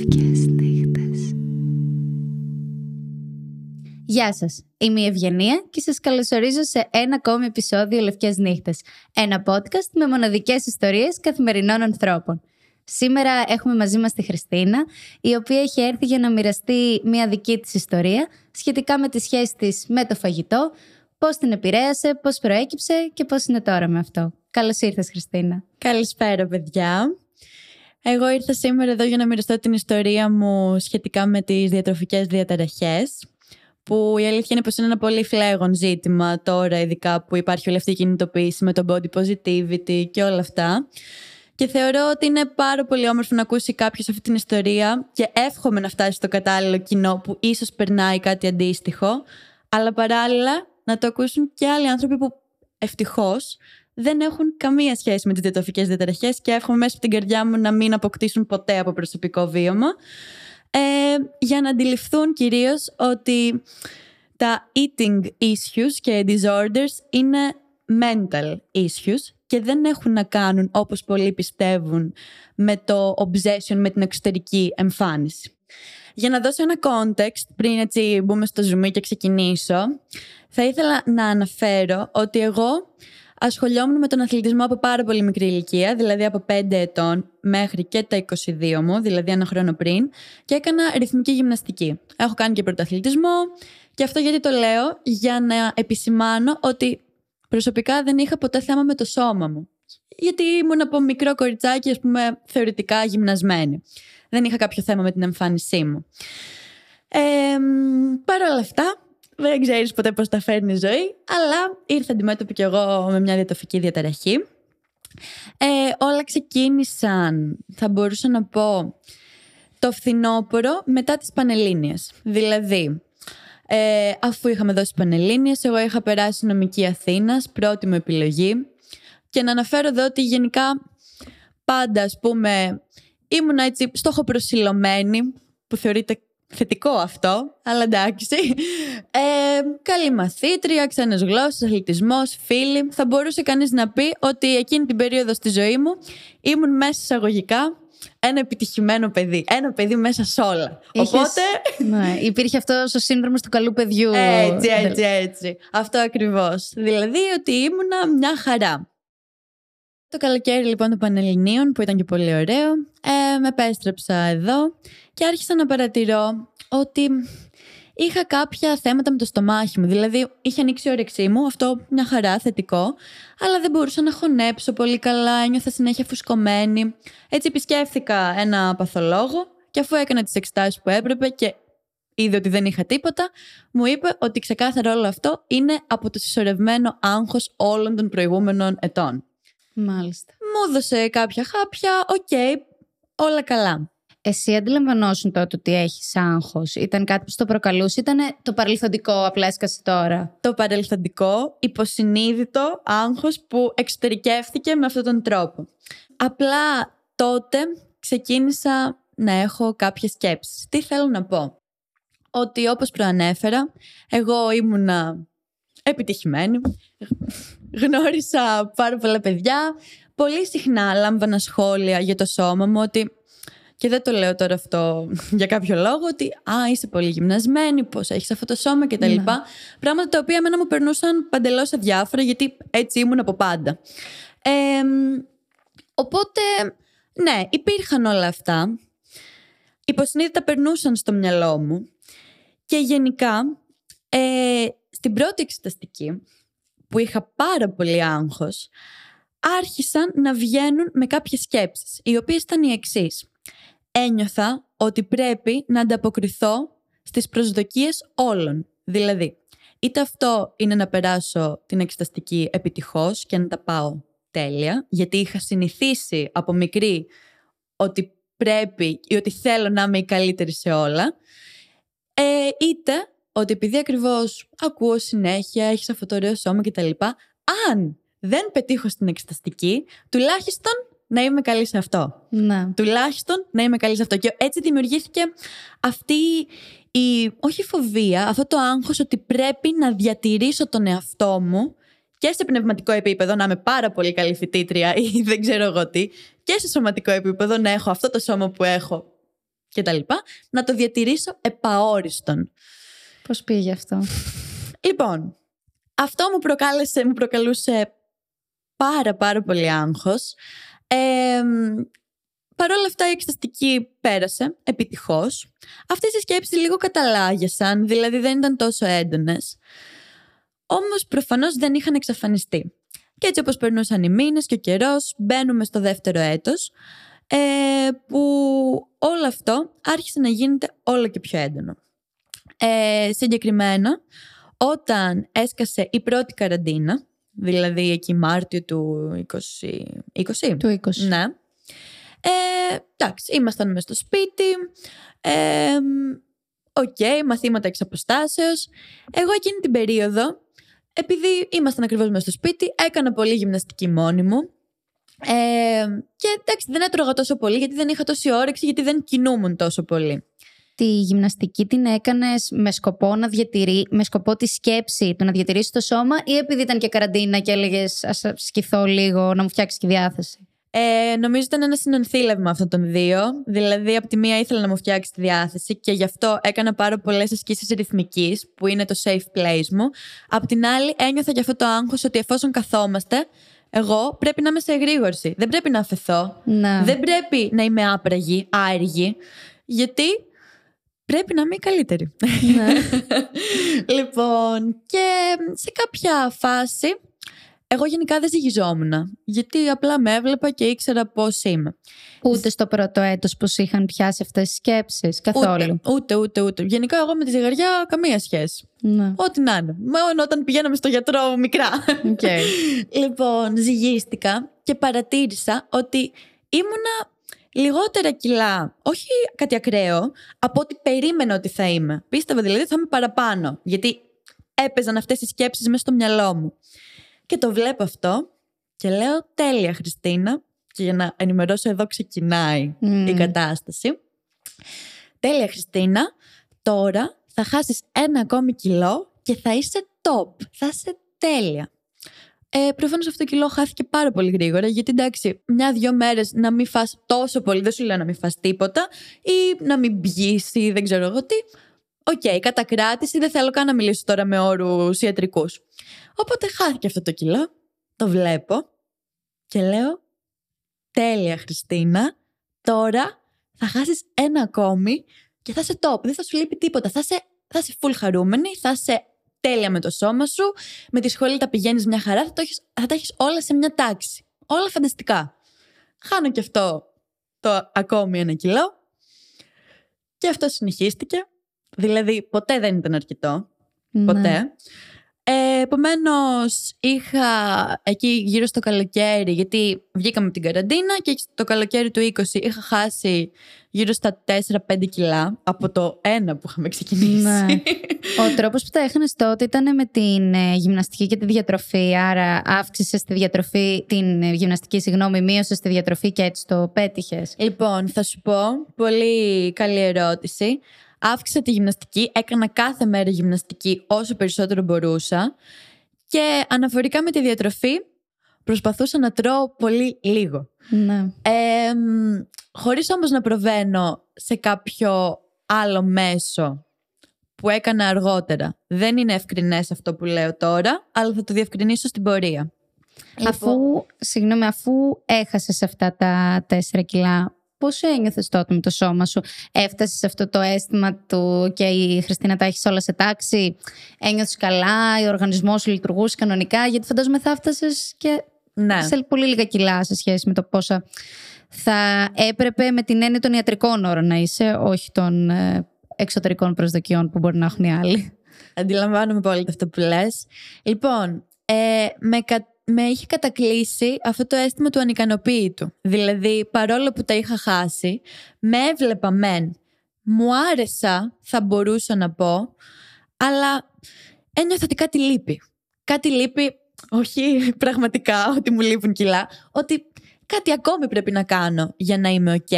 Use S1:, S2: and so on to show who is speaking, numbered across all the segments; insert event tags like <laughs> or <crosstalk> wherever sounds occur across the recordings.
S1: Λευκές νύχτες. Γεια σας, είμαι η Ευγενία και σας καλωσορίζω σε ένα ακόμη επεισόδιο Λευκές νύχτες. Ένα podcast με μοναδικές ιστορίες καθημερινών ανθρώπων. Σήμερα έχουμε μαζί μας τη Χριστίνα, η οποία έχει έρθει για να μοιραστεί μια δική της ιστορία σχετικά με τη σχέση της με το φαγητό, πώς την επηρέασε, πώς προέκυψε και πώς είναι τώρα με αυτό. Καλώς ήρθες Χριστίνα.
S2: Καλησπέρα παιδιά. Εγώ ήρθα σήμερα εδώ για να μοιραστώ την ιστορία μου σχετικά με τις διατροφικές διαταραχές που η αλήθεια είναι πως είναι ένα πολύ φλέγον ζήτημα τώρα ειδικά που υπάρχει όλη αυτή η κινητοποίηση με το body positivity και όλα αυτά. Και θεωρώ ότι είναι πάρα πολύ όμορφο να ακούσει κάποιος αυτή την ιστορία και εύχομαι να φτάσει στο κατάλληλο κοινό που ίσως περνάει κάτι αντίστοιχο, αλλά παράλληλα να το ακούσουν και άλλοι άνθρωποι που ευτυχώς δεν έχουν καμία σχέση με τις διατροφικές διαταραχές και εύχομαι μέσα από την καρδιά μου να μην αποκτήσουν ποτέ από προσωπικό βίωμα. Ε, για να αντιληφθούν κυρίως ότι τα eating issues και disorders είναι mental issues και δεν έχουν να κάνουν όπως πολλοί πιστεύουν με το obsession με την εξωτερική εμφάνιση. Για να δώσω ένα context πριν έτσι μπούμε στο zoom και ξεκινήσω θα ήθελα να αναφέρω ότι εγώ ασχολιόμουν με τον αθλητισμό από πάρα πολύ μικρή ηλικία, δηλαδή από 5 ετών μέχρι και τα 22 μου, δηλαδή ένα χρόνο πριν, και έκανα ρυθμική γυμναστική. Έχω κάνει και πρωταθλητισμό και αυτό γιατί το λέω, για να επισημάνω ότι προσωπικά δεν είχα ποτέ θέμα με το σώμα μου. Γιατί ήμουν από μικρό κοριτσάκι, ας πούμε, θεωρητικά γυμνασμένη. Δεν είχα κάποιο θέμα με την εμφάνισή μου. Ε, Παρ' όλα αυτά, δεν ξέρεις ποτέ πώς τα φέρνει η ζωή, αλλά ήρθα αντιμέτωπη κι εγώ με μια διατοφική διαταραχή. Ε, όλα ξεκίνησαν, θα μπορούσα να πω, το φθινόπωρο μετά τις Πανελλήνιες. Δηλαδή, ε, αφού είχαμε δώσει Πανελλήνιες, εγώ είχα περάσει νομική Αθήνας, πρώτη μου επιλογή. Και να αναφέρω εδώ ότι γενικά πάντα, ας πούμε, ήμουν έτσι στόχο-προσιλωμένη, που θεωρείται θετικό αυτό, αλλά εντάξει. Ε, καλή μαθήτρια, ξένες γλώσσες, αθλητισμός, φίλοι. Θα μπορούσε κανείς να πει ότι εκείνη την περίοδο στη ζωή μου ήμουν μέσα εισαγωγικά ένα επιτυχημένο παιδί. Ένα παιδί μέσα σε όλα. Οπότε.
S1: Ναι, υπήρχε αυτό ο σύνδρομος του καλού παιδιού.
S2: Έτσι, έτσι, έτσι. Αυτό ακριβώς. Δηλαδή ότι ήμουνα μια χαρά. Το καλοκαίρι λοιπόν των Πανελληνίων που ήταν και πολύ ωραίο, ε, με επέστρεψα εδώ και άρχισα να παρατηρώ ότι είχα κάποια θέματα με το στομάχι μου. Δηλαδή, είχε ανοίξει η όρεξή μου, αυτό μια χαρά, θετικό, αλλά δεν μπορούσα να χωνέψω πολύ καλά, ένιωθα συνέχεια φουσκωμένη. Έτσι, επισκέφθηκα ένα παθολόγο και αφού έκανα τις εξετάσεις που έπρεπε και είδε ότι δεν είχα τίποτα, μου είπε ότι ξεκάθαρα όλο αυτό είναι από το συσσωρευμένο άγχος όλων των προηγούμενων ετών.
S1: Μάλιστα.
S2: Μου έδωσε κάποια χάπια, οκ, όλα καλά.
S1: Εσύ αντιλαμβανόσουν τότε ότι έχεις άγχος. Ήταν κάτι που στο προκαλούσε, ήταν το παρελθοντικό, απλά έσκασε τώρα.
S2: Το παρελθοντικό, υποσυνείδητο άγχος που εξωτερικεύθηκε με αυτόν τον τρόπο. Απλά τότε ξεκίνησα να έχω κάποιες σκέψεις. Τι θέλω να πω; Ότι όπως προανέφερα, εγώ ήμουνα επιτυχημένη. Γνώρισα πάρα πολλά παιδιά. Πολύ συχνά λάμβανα σχόλια για το σώμα μου ότι και δεν το λέω τώρα αυτό για κάποιο λόγο, ότι α, είσαι πολύ γυμνασμένη, πώς έχεις αυτό το σώμα κτλ. Ναι. Πράγματα τα οποία εμένα μου περνούσαν παντελώς αδιάφορα, γιατί έτσι ήμουν από πάντα. Ε, οπότε, ναι, υπήρχαν όλα αυτά. Υποσυνείδητα περνούσαν στο μυαλό μου. Και γενικά, ε, στην πρώτη εξεταστική, που είχα πάρα πολύ άγχος, άρχισαν να βγαίνουν με κάποιες σκέψεις, οι οποίες ήταν οι εξής ένιωθα ότι πρέπει να ανταποκριθώ στις προσδοκίες όλων. Δηλαδή, είτε αυτό είναι να περάσω την εξεταστική επιτυχώς και να τα πάω τέλεια, γιατί είχα συνηθίσει από μικρή ότι πρέπει ή ότι θέλω να είμαι η καλύτερη σε όλα, ε, είτε ότι επειδή ακριβώς ακούω συνέχεια, έχεις αυτό το ωραίο σώμα κτλ. Αν δεν πετύχω στην εξεταστική, τουλάχιστον να είμαι καλή σε αυτό.
S1: Να.
S2: Τουλάχιστον να είμαι καλή σε αυτό. Και έτσι δημιουργήθηκε αυτή η, όχι φοβία, αυτό το άγχος ότι πρέπει να διατηρήσω τον εαυτό μου και σε πνευματικό επίπεδο να είμαι πάρα πολύ καλή φοιτήτρια ή <laughs> δεν ξέρω εγώ τι, και σε σωματικό επίπεδο να έχω αυτό το σώμα που έχω και τα λοιπά, να το διατηρήσω επαόριστον.
S1: Πώς πήγε αυτό;
S2: Λοιπόν, αυτό μου προκάλεσε, μου προκαλούσε πάρα πάρα πολύ άγχος. Ε, Παρ' όλα αυτά η εξεταστική πέρασε, επιτυχώς. Αυτές οι σκέψεις λίγο καταλάγεσαν, δηλαδή δεν ήταν τόσο έντονες. Όμως προφανώς δεν είχαν εξαφανιστεί. Και έτσι όπως περνούσαν οι μήνες και ο καιρός, μπαίνουμε στο δεύτερο έτος, ε, που όλο αυτό άρχισε να γίνεται όλο και πιο έντονο. Ε, συγκεκριμένα, όταν έσκασε η πρώτη καραντίνα, δηλαδή εκεί Μάρτιο του 20... 20?
S1: Του 20.
S2: Ναι. Ε, εντάξει, ήμασταν μέσα στο σπίτι. Ε, Οκ, μαθήματα εξ αποστάσεως. Εγώ εκείνη την περίοδο, επειδή ήμασταν ακριβώς μέσα στο σπίτι, έκανα πολύ γυμναστική μόνη μου. Ε, και εντάξει, δεν έτρωγα τόσο πολύ γιατί δεν είχα τόση όρεξη, γιατί δεν κινούμουν τόσο πολύ.
S1: Τη γυμναστική την έκανες με σκοπό να διατηρεί, με σκοπό τη σκέψη του να διατηρήσει το σώμα ή επειδή ήταν και καραντίνα και έλεγες ας σκηθώ λίγο να μου φτιάξεις τη διάθεση.
S2: Ε, νομίζω ήταν ένα συνονθήλευμα αυτών των δύο. Δηλαδή, από τη μία ήθελα να μου φτιάξει τη διάθεση και γι' αυτό έκανα πάρα πολλές ασκήσεις ρυθμικής, που είναι το safe place μου. Απ' την άλλη, ένιωθα και αυτό το άγχος ότι εφόσον καθόμαστε, εγώ πρέπει να είμαι σε εγρήγορση. Δεν πρέπει να αφαιθώ.
S1: Να.
S2: Δεν πρέπει να είμαι άπραγη, άεργη. Γιατί πρέπει να είμαι η καλύτερη.
S1: Ναι. <laughs>
S2: λοιπόν, και σε κάποια φάση εγώ γενικά δεν ζυγιζόμουν. Γιατί απλά με έβλεπα και ήξερα πώς είμαι.
S1: Ούτε στο πρώτο έτος που σου είχαν πιάσει αυτές τις σκέψεις, καθόλου.
S2: Ούτε, ούτε, ούτε, ούτε. Γενικά εγώ με τη ζυγαριά καμία σχέση.
S1: Ναι.
S2: Ό,τι να είναι. Μόνο όταν πηγαίναμε στο γιατρό μικρά.
S1: Οκ. <laughs>
S2: λοιπόν, ζυγίστηκα και παρατήρησα ότι ήμουνα λιγότερα κιλά, όχι κάτι ακραίο, από ό,τι περίμενα ότι θα είμαι. Πίστευα δηλαδή ότι θα είμαι παραπάνω. Γιατί έπαιζαν αυτές οι σκέψεις μέσα στο μυαλό μου. Και το βλέπω αυτό και λέω τέλεια Χριστίνα και για να ενημερώσω εδώ ξεκινάει
S1: Μμμ.
S2: η κατάσταση. Τέλεια Χριστίνα, τώρα θα χάσεις ένα ακόμη κιλό και θα είσαι top, θα είσαι τέλεια. Ε, Προφανώς αυτό το κιλό χάθηκε πάρα πολύ γρήγορα, γιατί εντάξει, μια-δυο μέρες να μην φας τόσο πολύ, δεν σου λέω να μην φας τίποτα, ή να μην πιει ή δεν ξέρω εγώ τι. Οκ, κατακράτηση, δεν θέλω καν να μιλήσω τώρα με όρους ιατρικούς. Οπότε χάθηκε αυτό το κιλό, το βλέπω και λέω τέλεια Χριστίνα, τώρα θα χάσεις ένα ακόμη και θα είσαι top, δεν θα σου λείπει τίποτα, θα είσαι, θα είσαι full χαρούμενη, θα είσαι τέλεια με το σώμα σου, με τη σχολή τα πηγαίνεις μια χαρά, θα, το έχεις, θα τα έχεις όλα σε μια τάξη. Όλα φανταστικά. Χάνω και αυτό το ακόμη ένα κιλό και αυτό συνεχίστηκε. Δηλαδή ποτέ δεν ήταν αρκετό.
S1: Ναι.
S2: Ποτέ. Ε, Επομένως, είχα εκεί γύρω στο καλοκαίρι, γιατί βγήκαμε από την καραντίνα και το καλοκαίρι του 20 είχα χάσει γύρω στα 4-5 κιλά από το ένα που είχαμε ξεκινήσει.
S1: Ναι. <laughs> Ο τρόπος που τα έχανες τότε ήταν με την ε, γυμναστική και τη διατροφή. Άρα αύξησες τη διατροφή, την ε, γυμναστική, συγγνώμη, μείωσες τη διατροφή και έτσι το πέτυχες.
S2: Λοιπόν, θα σου πω, πολύ καλή ερώτηση. Αύξησα τη γυμναστική, έκανα κάθε μέρα γυμναστική όσο περισσότερο μπορούσα και αναφορικά με τη διατροφή προσπαθούσα να τρώω πολύ λίγο.
S1: Ναι.
S2: Ε, μ, χωρίς όμως να προβαίνω σε κάποιο άλλο μέσο που έκανα αργότερα. Δεν είναι ευκρινές αυτό που λέω τώρα, αλλά θα το διευκρινίσω στην πορεία.
S1: Αφού, συγγνώμη, αφού έχασες αυτά τα 4 κιλά, πώς ένιωθες τότε με το σώμα σου; Έφτασες σε αυτό το αίσθημα του και η Χριστίνα τα έχεις όλα σε τάξη. Ένιωθες καλά, ο οργανισμός σου λειτουργούσε κανονικά, γιατί φαντάζομαι θα έφτασες και
S2: Ναι.
S1: σε πολύ λίγα κιλά σε σχέση με το πόσα θα έπρεπε με την έννοια των ιατρικών όρων να είσαι, όχι των ε, εξωτερικών προσδοκιών που μπορεί να έχουν οι άλλοι.
S2: Αντιλαμβάνομαι πολύ αυτό που λες. Λοιπόν, ε, με, κα- με είχε κατακλείσει αυτό το αίσθημα του ανικανοποίητου. Δηλαδή, παρόλο που τα είχα χάσει, με έβλεπα μεν. Μου άρεσα, θα μπορούσα να πω, αλλά ένιωθα ότι κάτι λείπει. Κάτι λείπει, όχι <laughs> πραγματικά ότι μου λείπουν κιλά, ότι κάτι ακόμη πρέπει να κάνω για να είμαι οκ.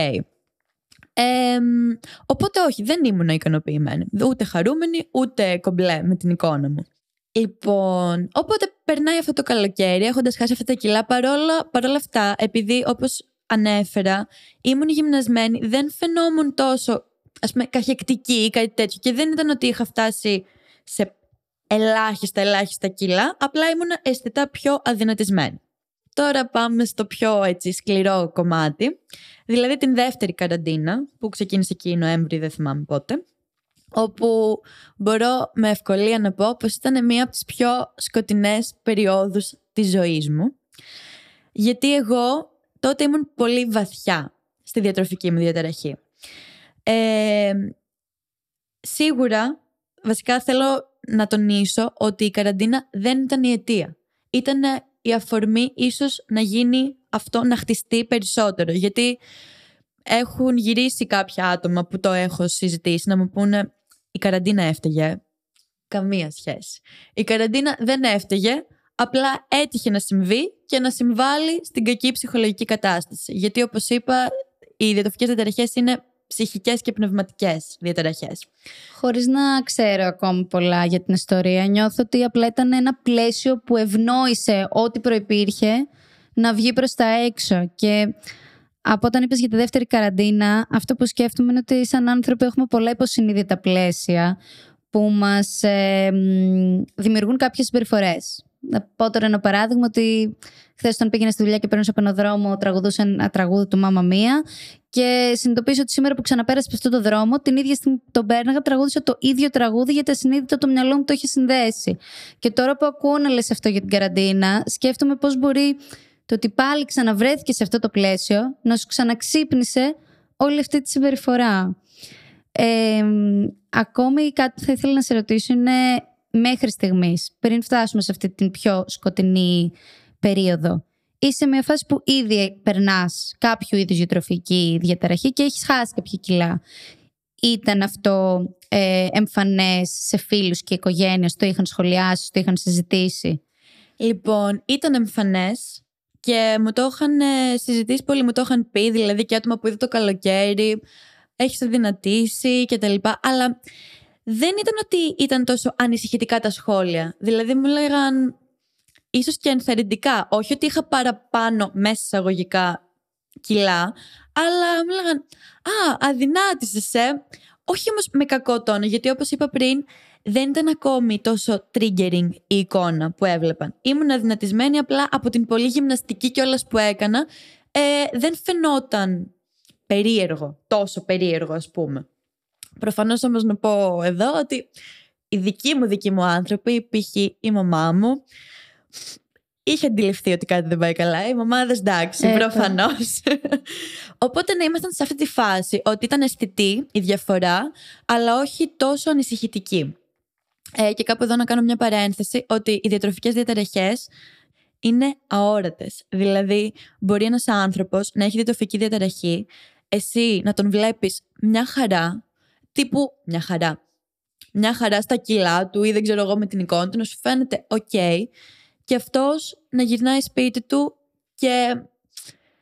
S2: Ε, μ, οπότε όχι, δεν ήμουν ικανοποιημένη. Ούτε χαρούμενη, ούτε κομπλέ με την εικόνα μου. Λοιπόν, οπότε περνάει αυτό το καλοκαίρι, έχοντας χάσει αυτά τα κιλά, παρόλα, παρόλα αυτά, επειδή όπως ανέφερα, ήμουν γυμνασμένη, δεν φαινόμουν τόσο ας πούμε καχεκτική ή κάτι τέτοιο και δεν ήταν ότι είχα φτάσει σε ελάχιστα ελάχιστα κιλά, απλά ήμουν αισθητά πιο αδυνατισμένη. Τώρα πάμε στο πιο έτσι σκληρό κομμάτι, δηλαδή την δεύτερη καραντίνα που ξεκίνησε εκεί Νοέμβρη, δεν θυμάμαι πότε, όπου μπορώ με ευκολία να πω πως ήταν μία από τις πιο σκοτεινές περιόδους της ζωής μου. Γιατί εγώ τότε ήμουν πολύ βαθιά στη διατροφική μου διαταραχή. Ε, σίγουρα, βασικά θέλω να τονίσω ότι η καραντίνα δεν ήταν η αιτία. Ήταν η αφορμή ίσως να γίνει αυτό, να χτιστεί περισσότερο. Γιατί έχουν γυρίσει κάποια άτομα που το έχω συζητήσει να μου πούνε η καραντίνα έφταιγε. Καμία σχέση. Η καραντίνα δεν έφταιγε, απλά έτυχε να συμβεί και να συμβάλλει στην κακή ψυχολογική κατάσταση. Γιατί όπως είπα, οι διατροφικές διαταραχές είναι ψυχικές και πνευματικές διαταραχές.
S1: Χωρίς να ξέρω ακόμη πολλά για την ιστορία, νιώθω ότι απλά ήταν ένα πλαίσιο που ευνόησε ό,τι προϋπήρχε να βγει προς τα έξω και από όταν είπες για τη δεύτερη καραντίνα, αυτό που σκέφτομαι είναι ότι σαν άνθρωποι έχουμε πολλά υποσυνείδητα πλαίσια που μας ε, δημιουργούν κάποιες συμπεριφορές. Να πω τώρα ένα παράδειγμα ότι χθες όταν πήγαινε στη δουλειά και παίρνω από ένα δρόμο, τραγουδούσε ένα τραγούδι του Μάμα Μία και συνειδητοποίησα ότι σήμερα που ξαναπέρασε από αυτόν τον δρόμο, την ίδια στιγμή που τον πέρναγα, τραγούδισα το ίδιο τραγούδι γιατί ασυνείδητα το μυαλό μου το είχε συνδέσει. Και τώρα που ακούω να λες αυτό για την καραντίνα, σκέφτομαι πώς μπορεί το ότι πάλι ξαναβρέθηκε σε αυτό το πλαίσιο να σου ξαναξύπνησε όλη αυτή τη συμπεριφορά. Ε, ακόμη κάτι που θα ήθελα να σε ρωτήσω είναι μέχρι στιγμής, πριν φτάσουμε σε αυτή την πιο σκοτεινή περίοδο, είσαι σε μια φάση που ήδη περνάς κάποιο είδους διατροφική διαταραχή και έχεις χάσει κάποια κιλά. Ήταν αυτό ε, εμφανές σε φίλους και οικογένειες, το είχαν σχολιάσει, το είχαν συζητήσει;
S2: Λοιπόν, ήταν εμφανές και μου το είχαν ε, συζητήσει πολύ, μου το είχαν πει, δηλαδή και άτομα που είδε το καλοκαίρι, έχεις αδυνατήσει κτλ. Αλλά δεν ήταν ότι ήταν τόσο ανησυχητικά τα σχόλια. Δηλαδή μου λέγαν ίσως και ενθαρρυντικά. Όχι ότι είχα παραπάνω μέσα εισαγωγικά κιλά, αλλά μου λέγαν «Α, αδυνάτησες, ε». Όχι όμως με κακό τόνο, γιατί όπως είπα πριν, δεν ήταν ακόμη τόσο triggering η εικόνα που έβλεπαν. Ήμουν αδυνατισμένη απλά από την πολύ γυμναστική κιόλας που έκανα. Ε, δεν φαινόταν περίεργο, τόσο περίεργο ας πούμε. Προφανώς όμως να πω εδώ ότι οι δικοί μου δικοί μου άνθρωποι, π.χ. η μαμά μου, είχε αντιληφθεί ότι κάτι δεν πάει καλά. Οι μαμάδε εντάξει, ε, προφανώς. Οπότε να ήμασταν σε αυτή τη φάση ότι ήταν αισθητή η διαφορά, αλλά όχι τόσο ανησυχητική. Ε, και κάπου εδώ να κάνω μια παρένθεση ότι οι διατροφικές διαταραχές είναι αόρατες. Δηλαδή, μπορεί ένας άνθρωπος να έχει διατροφική διαταραχή, εσύ να τον βλέπεις μια χαρά, τύπου μια χαρά. Μια χαρά στα κιλά του ή δεν ξέρω εγώ με την εικόνα του, να σου φαίνεται OK και αυτός να γυρνάει σπίτι του και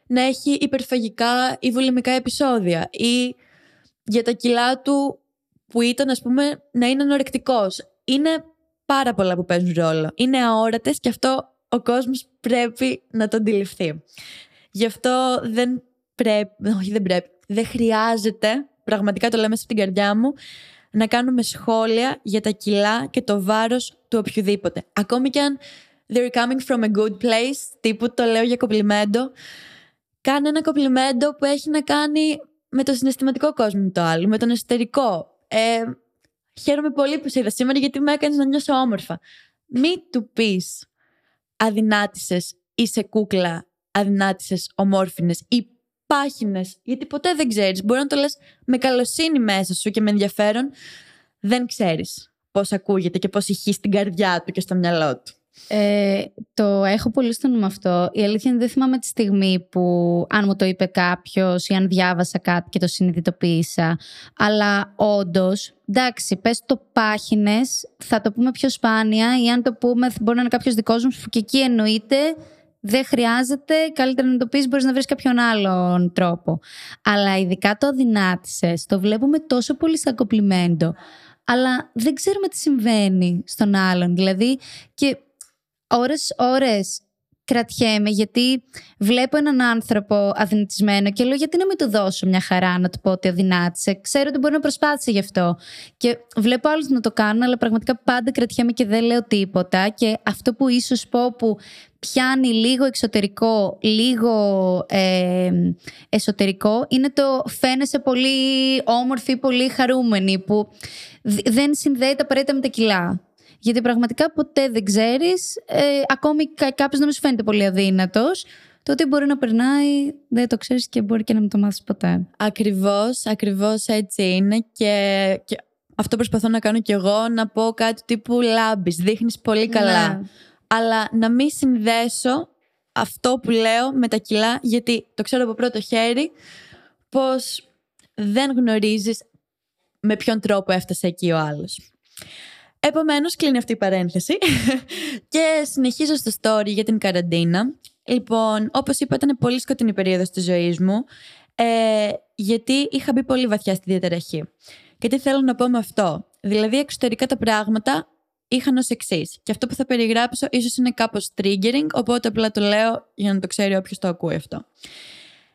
S2: να έχει υπερφαγικά ή βολημικά επεισόδια ή για τα κιλά του που ήταν ας πούμε να είναι ανορεκτικός. Είναι πάρα πολλά που παίζουν ρόλο. Είναι αόρατες και αυτό ο κόσμος πρέπει να το αντιληφθεί. Γι' αυτό δεν πρέπει, όχι δεν πρέπει, δεν χρειάζεται, πραγματικά το λέμε στην καρδιά μου, να κάνουμε σχόλια για τα κιλά και το βάρος του οποιοδήποτε. Ακόμη και αν they're coming from a good place, τύπου το λέω για κομπλιμέντο. Κάνε ένα κομπλιμέντο που έχει να κάνει με το συναισθηματικό κόσμο του άλλου, με τον εσωτερικό. Ε, χαίρομαι πολύ που σε είδα σήμερα γιατί με έκανες να νιώσω όμορφα. Μη του πεις αδυνάτησες, είσαι κούκλα, αδυνάτησες, ομόρφινες ή πάχινες, γιατί ποτέ δεν ξέρεις. Μπορεί να το λες με καλοσύνη μέσα σου και με ενδιαφέρον. Δεν ξέρεις πώς ακούγεται και πώς ηχεί στην καρδιά του και στο μυαλό του.
S1: Ε, το έχω πολύ στο νου αυτό. Η αλήθεια είναι δεν θυμάμαι τη στιγμή που αν μου το είπε κάποιος ή αν διάβασα κάτι και το συνειδητοποίησα. Αλλά όντως, εντάξει, πες το πάχινες, θα το πούμε πιο σπάνια ή αν το πούμε, μπορεί να είναι κάποιος δικός μου που και εκεί εννοείται. Δεν χρειάζεται, καλύτερα να το πεις, μπορείς να βρεις κάποιον άλλον τρόπο. Αλλά ειδικά το αδυνάτησες, το βλέπουμε τόσο πολύ σαν κοπλιμέντο. Αλλά δεν ξέρουμε τι συμβαίνει στον άλλον. Δηλαδή, και ώρες, ώρες κρατιέμαι γιατί βλέπω έναν άνθρωπο αδυνατισμένο και λέω γιατί να μην του δώσω μια χαρά να του πω ότι αδυνάτησε; Ξέρω ότι μπορεί να προσπάθησε γι' αυτό. Και βλέπω άλλους να το κάνουν, αλλά πραγματικά πάντα κρατιέμαι και δεν λέω τίποτα. Και αυτό που ίσως πω που πιάνει λίγο εξωτερικό, λίγο ε, εσωτερικό, είναι το φαίνεσαι πολύ όμορφη, πολύ χαρούμενη, που δεν συνδέεται απαραίτητα με τα κιλά. Γιατί πραγματικά ποτέ δεν ξέρεις, ε, ακόμη κάποιος να μην σου φαίνεται πολύ αδύνατος, το ότι μπορεί να περνάει, δεν το ξέρεις και μπορεί και να μην το μάθεις ποτέ.
S2: Ακριβώς, ακριβώς έτσι είναι. Και, και αυτό προσπαθώ να κάνω κι εγώ, να πω κάτι τύπου λάμπεις. Δείχνεις πολύ καλά. Ναι. Αλλά να μην συνδέσω αυτό που λέω με τα κιλά, γιατί το ξέρω από πρώτο χέρι πως δεν γνωρίζεις με ποιον τρόπο έφτασε εκεί ο άλλος. Επομένως, κλείνει αυτή η παρένθεση <laughs> και συνεχίζω στο story για την καραντίνα. Λοιπόν, όπως είπα, ήταν πολύ σκοτεινή περίοδος της ζωής μου, ε, γιατί είχα μπει πολύ βαθιά στη διαταραχή. Και τι θέλω να πω με αυτό; Δηλαδή, εξωτερικά τα πράγματα είχαν ως εξής. Και αυτό που θα περιγράψω ίσως είναι κάπως triggering, οπότε απλά το λέω για να το ξέρει όποιος το ακούει αυτό.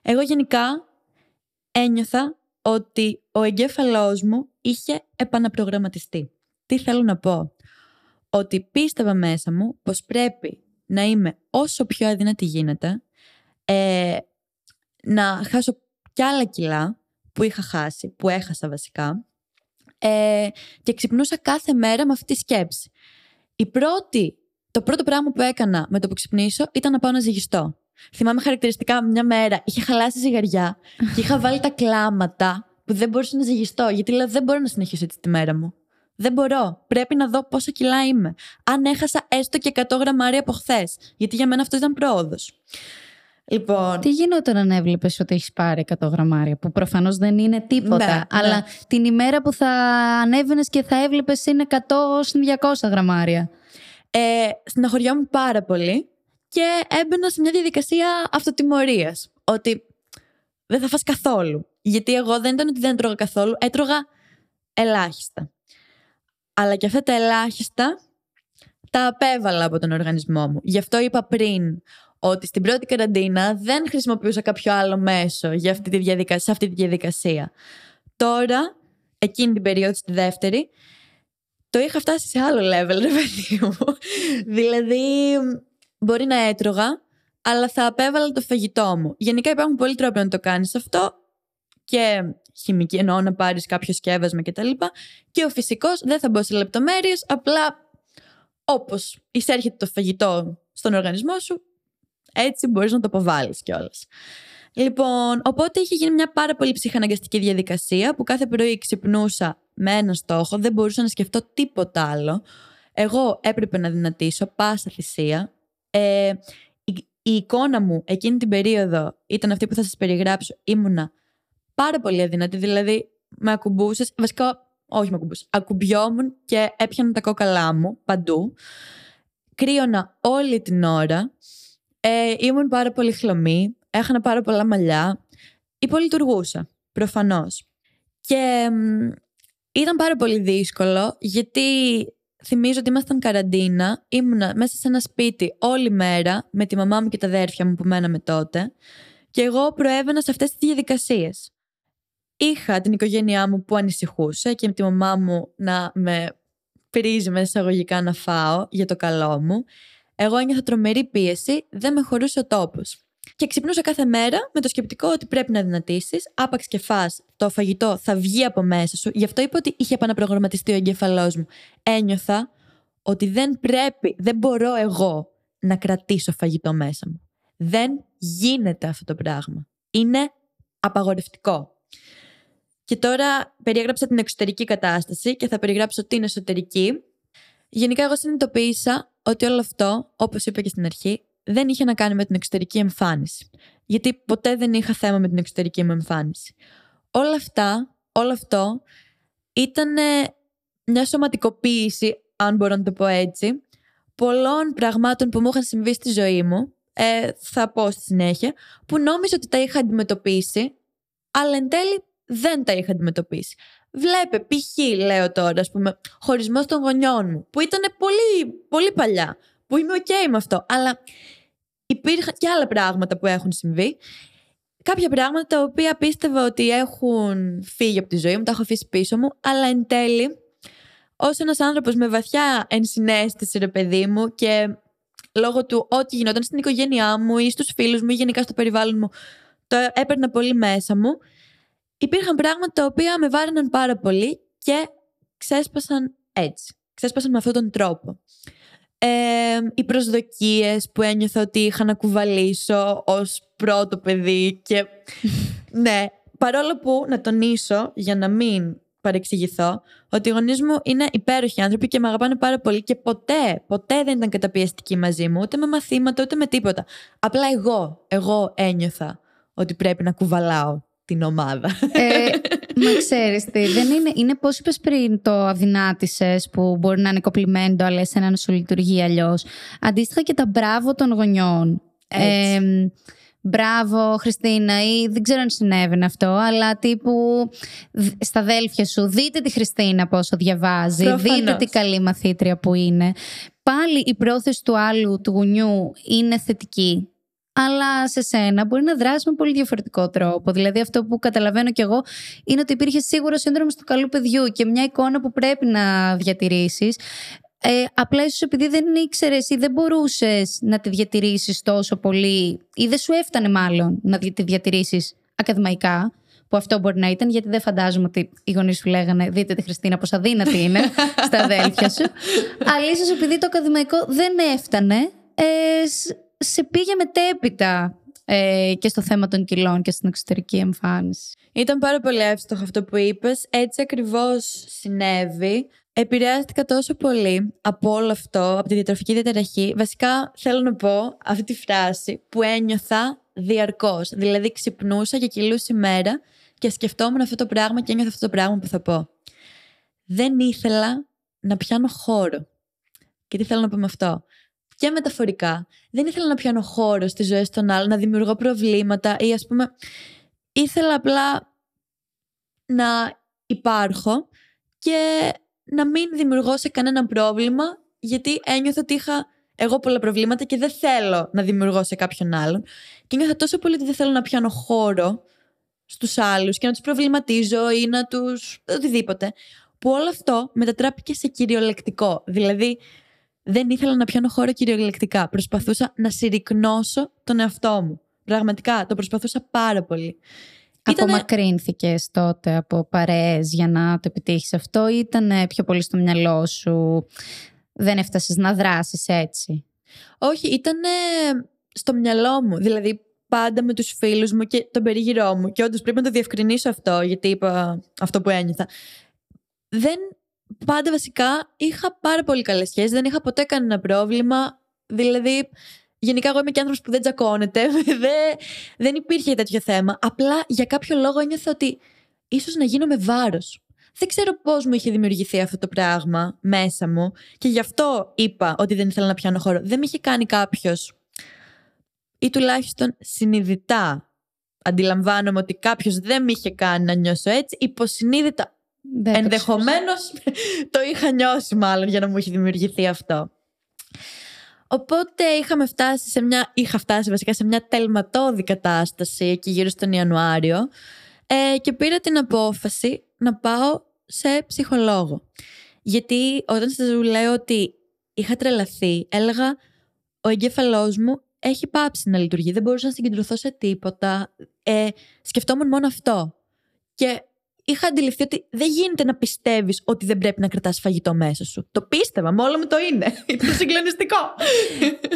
S2: Εγώ γενικά ένιωθα ότι ο εγκέφαλός μου είχε επαναπρογραμματιστεί. Τι θέλω να πω; Ότι πίστευα μέσα μου πως πρέπει να είμαι όσο πιο αδύνατη γίνεται, ε, να χάσω κι άλλα κιλά που είχα χάσει, που έχασα βασικά, ε, και ξυπνούσα κάθε μέρα με αυτή τη σκέψη. Η πρώτη, το πρώτο πράγμα που έκανα με το που ξυπνήσω ήταν να πάω να ζυγιστώ. Θυμάμαι χαρακτηριστικά μια μέρα είχε χαλάσει ζυγαριά και είχα βάλει τα κλάματα που δεν μπορούσα να ζυγιστώ. Γιατί λέω δεν μπορώ να συνεχίσω έτσι τη μέρα μου. Δεν μπορώ. Πρέπει να δω πόσα κιλά είμαι. Αν έχασα έστω και 100 γραμμάρια από χθες. Γιατί για μένα αυτό ήταν πρόοδος. Λοιπόν...
S1: Τι γινόταν αν έβλεπες ότι έχεις πάρει 100 γραμμάρια, που προφανώς δεν είναι τίποτα. Ναι, αλλά ναι. την ημέρα που θα ανέβαινες και θα έβλεπες είναι 100 200 γραμμάρια.
S2: Ε, στεναχωριόμουν πάρα πολύ και έμπαινα σε μια διαδικασία αυτοτιμωρίας. Ότι δεν θα φας καθόλου. Γιατί εγώ δεν ήταν ότι δεν τρώγα καθόλου, έτρωγα ελάχιστα. Αλλά και αυτά τα ελάχιστα τα απέβαλα από τον οργανισμό μου. Γι' αυτό είπα πριν ότι στην πρώτη καραντίνα δεν χρησιμοποιούσα κάποιο άλλο μέσο για αυτή τη διαδικασία, σε αυτή τη διαδικασία. Τώρα, εκείνη την περίοδο, στη δεύτερη, το είχα φτάσει σε άλλο level, ρε παιδί μου. δηλαδή, μπορεί να έτρωγα, αλλά θα απέβαλα το φαγητό μου. Γενικά υπάρχουν πολλοί τρόποι να το κάνεις αυτό και χημική εννοώ να πάρεις κάποιο σκεύασμα κτλ. Και, και ο φυσικός δεν θα μπω σε λεπτομέρειες, απλά όπως εισέρχεται το φαγητό στον οργανισμό σου, έτσι μπορείς να το αποβάλεις κιόλας. Λοιπόν, οπότε είχε γίνει μια πάρα πολύ ψυχαναγκαστική διαδικασία που κάθε πρωί ξυπνούσα με ένα στόχο, δεν μπορούσα να σκεφτώ τίποτα άλλο. Εγώ έπρεπε να δυνατήσω πάσα θυσία. Ε, η, η, εικόνα μου εκείνη την περίοδο ήταν αυτή που θα σας περιγράψω. Ήμουνα πάρα πολύ αδυνατή, δηλαδή με ακουμπούσες, βασικά όχι με ακουμπούσες, ακουμπιόμουν και έπιανα τα κόκαλά μου παντού. Κρύωνα όλη την ώρα ε, ήμουν πάρα πολύ χλωμή, έχανα πάρα πολλά μαλλιά. Υπολειτουργούσα, προφανώς. Και ήταν πάρα πολύ δύσκολο γιατί θυμίζω ότι ήμασταν καραντίνα, ήμουνα μέσα σε ένα σπίτι όλη μέρα με τη μαμά μου και τα αδέρφια μου που μέναμε τότε και εγώ προέβαινα σε αυτές τις διαδικασίες. Είχα την οικογένειά μου που ανησυχούσε και με τη μαμά μου να με πρίζει μέσα εισαγωγικά να φάω για το καλό μου εγώ ένιωθα τρομερή πίεση, δεν με χωρούσε ο τόπος. Και ξυπνούσα κάθε μέρα με το σκεπτικό ότι πρέπει να δυνατήσεις, άπαξ και φά, το φαγητό θα βγει από μέσα σου. Γι' αυτό είπα ότι είχε επαναπρογραμματιστεί ο εγκέφαλός μου. Ένιωθα ότι δεν πρέπει, δεν μπορώ εγώ να κρατήσω φαγητό μέσα μου. Δεν γίνεται αυτό το πράγμα. Είναι απαγορευτικό. Και τώρα περιέγραψα την εξωτερική κατάσταση και θα περιγράψω την εσωτερική. Γενικά, εγώ συνειδητοποίησα ότι όλο αυτό, όπως είπα και στην αρχή, δεν είχε να κάνει με την εξωτερική εμφάνιση. Γιατί ποτέ δεν είχα θέμα με την εξωτερική μου εμφάνιση. Όλα αυτά, όλο αυτό ήταν μια σωματικοποίηση, αν μπορώ να το πω έτσι, πολλών πραγμάτων που μου είχαν συμβεί στη ζωή μου, ε, θα πω στη συνέχεια, που νόμιζα ότι τα είχα αντιμετωπίσει, αλλά εν τέλει δεν τα είχα αντιμετωπίσει. Βλέπε, π.χ. λέω τώρα, ας πούμε, χωρισμός των γονιών μου, που ήταν πολύ, πολύ παλιά, που είμαι OK με αυτό. Αλλά υπήρχαν και άλλα πράγματα που έχουν συμβεί. Κάποια πράγματα τα οποία πίστευα ότι έχουν φύγει από τη ζωή μου, τα έχω αφήσει πίσω μου, αλλά εν τέλει, ως ένας άνθρωπος με βαθιά ενσυναίσθηση, ρε παιδί μου, και λόγω του ό,τι γινόταν στην οικογένειά μου ή στους φίλους μου ή γενικά στο περιβάλλον μου, το έπαιρνα πολύ μέσα μου. Υπήρχαν πράγματα τα οποία με βάρεναν πάρα πολύ και ξέσπασαν έτσι. Ξέσπασαν με αυτόν τον τρόπο. Ε, οι προσδοκίες που ένιωθα ότι είχα να κουβαλήσω ως πρώτο παιδί και <laughs> ναι, παρόλο που να τονίσω για να μην παρεξηγηθώ ότι οι γονείς μου είναι υπέροχοι άνθρωποι και με αγαπάνε πάρα πολύ και ποτέ, ποτέ δεν ήταν καταπιεστικοί μαζί μου, ούτε με μαθήματα, ούτε με τίποτα. Απλά εγώ, εγώ ένιωθα ότι πρέπει να κουβαλάω την ομάδα.
S1: Ε, <laughs> μα ξέρεις τι, δεν είναι, είναι πώς είπες πριν το αδυνάτησες που μπορεί να είναι κοπλιμέντο, αλλά εσένα να σου λειτουργεί αλλιώς. Αντίστοιχα και τα μπράβο των γονιών. Ε, μπράβο Χριστίνα ή δεν ξέρω αν συνέβαινε αυτό, αλλά τύπου στα αδέλφια σου δείτε τη Χριστίνα πόσο διαβάζει,
S2: Προφανώς.
S1: δείτε τι καλή μαθήτρια που είναι. Πάλι η πρόθεση του άλλου, του γονιού, είναι θετική. Αλλά σε σένα μπορεί να δράσει με πολύ διαφορετικό τρόπο. Δηλαδή, αυτό που καταλαβαίνω κι εγώ είναι ότι υπήρχε σίγουρο σύνδρομο του καλού παιδιού και μια εικόνα που πρέπει να διατηρήσεις. Ε, απλά ίσως επειδή δεν ήξερες ή δεν μπορούσες να τη διατηρήσεις τόσο πολύ, ή δεν σου έφτανε μάλλον να τη διατηρήσεις ακαδημαϊκά, που αυτό μπορεί να ήταν, γιατί δεν φαντάζομαι ότι οι γονείς σου λέγανε Δείτε τη Χριστίνα πόσο αδύνατη είναι <laughs> στα αδέλφια σου. Αλλά ίσως επειδή το ακαδημαϊκό δεν έφτανε, ε, σε πήγε μετέπειτα ε, και στο θέμα των κιλών και στην εξωτερική εμφάνιση.
S2: Ήταν πάρα πολύ εύστοχο αυτό που είπες. Έτσι ακριβώς συνέβη. Επηρεάστηκα τόσο πολύ από όλο αυτό, από τη διατροφική διαταραχή. Βασικά θέλω να πω αυτή τη φράση που ένιωθα διαρκώς. Δηλαδή ξυπνούσα και κυλούσα ημέρα και σκεφτόμουν αυτό το πράγμα και ένιωθα αυτό το πράγμα που θα πω. Δεν ήθελα να πιάνω χώρο. Και τι θέλω να πω με αυτό; Και μεταφορικά. Δεν ήθελα να πιάνω χώρο στις ζωές των άλλων, να δημιουργώ προβλήματα ή ας πούμε ήθελα απλά να υπάρχω και να μην δημιουργώ σε κανένα πρόβλημα γιατί ένιωθα ότι είχα εγώ πολλά προβλήματα και δεν θέλω να δημιουργώ σε κάποιον άλλον. Και νιώθα τόσο πολύ ότι δεν θέλω να πιάνω χώρο στους άλλους και να τους προβληματίζω ή να τους... οτιδήποτε. Που όλο αυτό μετατράπηκε σε κυριολεκτικό. Δηλαδή δεν ήθελα να πιάνω χώρο κυριολεκτικά. Προσπαθούσα να συρρυκνώσω τον εαυτό μου. Πραγματικά, το προσπαθούσα πάρα πολύ.
S1: Ήτανε... Απομακρύνθηκες τότε από παρέες για να το επιτύχεις αυτό, ή ήταν πιο πολύ στο μυαλό σου, δεν έφτασες να δράσεις έτσι;
S2: Όχι, ήταν στο μυαλό μου. Δηλαδή, πάντα με τους φίλους μου και τον περίγυρό μου. Και όντως πρέπει να το διευκρινίσω αυτό, γιατί είπα αυτό που ένιωθα. Δεν. Πάντα βασικά είχα πάρα πολύ καλές σχέσεις. Δεν είχα ποτέ κανένα πρόβλημα. Δηλαδή, Γενικά, εγώ είμαι και άνθρωπος που δεν τζακώνεται. <laughs> δεν, δεν υπήρχε τέτοιο θέμα. Απλά για κάποιο λόγο ένιωθα ότι ίσως να γίνω με βάρος. Δεν ξέρω πώς μου είχε δημιουργηθεί αυτό το πράγμα μέσα μου και γι' αυτό είπα ότι δεν ήθελα να πιάνω χώρο. Δεν με είχε κάνει κάποιος, ή τουλάχιστον συνειδητά αντιλαμβάνομαι ότι κάποιος δεν με είχε κάνει να νιώσω έτσι. Υποσυνείδητα ενδεχομένως <laughs> το είχα νιώσει μάλλον για να μου είχε δημιουργηθεί αυτό. Οπότε είχαμε φτάσει σε μια, είχα φτάσει βασικά σε μια τελματώδη κατάσταση εκεί γύρω στον Ιανουάριο ε, και πήρα την απόφαση να πάω σε ψυχολόγο. Γιατί όταν σας λέω ότι είχα τρελαθεί, έλεγα ο εγκέφαλός μου έχει πάψει να λειτουργεί, δεν μπορούσα να συγκεντρωθώ σε τίποτα, ε, σκεφτόμουν μόνο αυτό. Και είχα αντιληφθεί ότι δεν γίνεται να πιστεύεις ότι δεν πρέπει να κρατάς φαγητό μέσα σου. Το πίστευα, μόνο μου το είναι. <laughs> Ήταν συγκλονιστικό.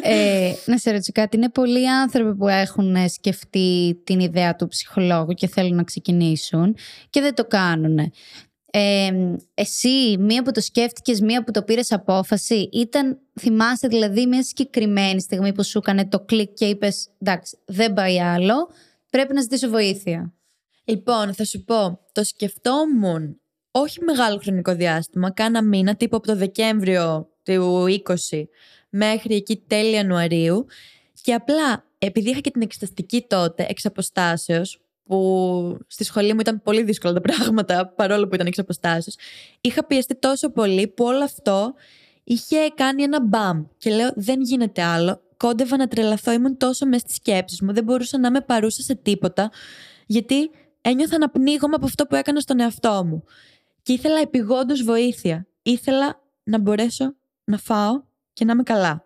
S1: ε, να σε ρωτήσω κάτι. Είναι πολλοί άνθρωποι που έχουν σκεφτεί την ιδέα του ψυχολόγου και θέλουν να ξεκινήσουν και δεν το κάνουν. Ε, εσύ, μία που το σκέφτηκες, μία που το πήρες απόφαση, ήταν, θυμάσαι δηλαδή, μια συγκεκριμένη στιγμή που σου έκανε το κλικ και είπες: Εντάξει, δεν πάει άλλο, πρέπει να ζητήσω βοήθεια.
S2: Λοιπόν, θα σου πω, το σκεφτόμουν όχι μεγάλο χρονικό διάστημα, κάνα μήνα, τύπου από το Δεκέμβριο του 20 μέχρι εκεί τέλη Ιανουαρίου και απλά επειδή είχα και την εξεταστική τότε εξ αποστάσεως, που στη σχολή μου ήταν πολύ δύσκολα τα πράγματα παρόλο που ήταν εξ αποστάσεως, είχα πιεστεί τόσο πολύ που όλο αυτό είχε κάνει ένα μπαμ και λέω δεν γίνεται άλλο, κόντευα να τρελαθώ, ήμουν τόσο μέσα στις σκέψεις μου, δεν μπορούσα να είμαι παρούσα σε τίποτα, γιατί ένιωθα να πνίγομαι από αυτό που έκανα στον εαυτό μου. Και ήθελα επιγόντως βοήθεια. Ήθελα να μπορέσω να φάω και να είμαι καλά.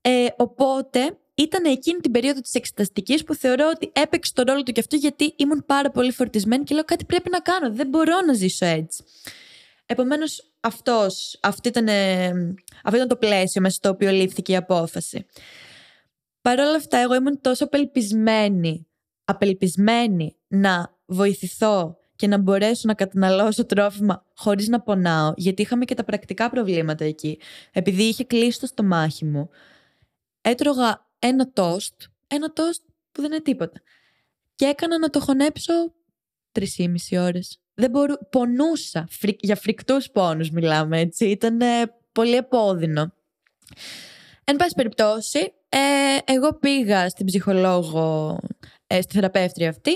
S2: Ε, οπότε ήταν εκείνη την περίοδο της εξεταστικής που θεωρώ ότι έπαιξε τον ρόλο του και αυτό γιατί ήμουν πάρα πολύ φορτισμένη και λέω κάτι πρέπει να κάνω. Δεν μπορώ να ζήσω έτσι. Επομένως, αυτός ήταν, αυτό ήταν το πλαίσιο μέσα στο οποίο λήφθηκε η απόφαση. Παρ' όλα αυτά, εγώ ήμουν τόσο απελπισμένη, απελπισμένη να βοηθηθώ και να μπορέσω να καταναλώσω τρόφιμα χωρίς να πονάω, γιατί είχαμε και τα πρακτικά προβλήματα εκεί. Επειδή είχε κλείσει το στομάχι μου, έτρωγα ένα τόστ, ένα τόστ που δεν είναι τίποτα. Και έκανα να το χωνέψω τρεις ή ώρες. Δεν μπορού... Πονούσα. Για φρικτούς πόνους μιλάμε, έτσι. Ήταν πολύ επώδυνο. Εν πάση περιπτώσει, ε, εγώ πήγα στην ψυχολόγο, ε, στη θεραπεύτρια αυτή,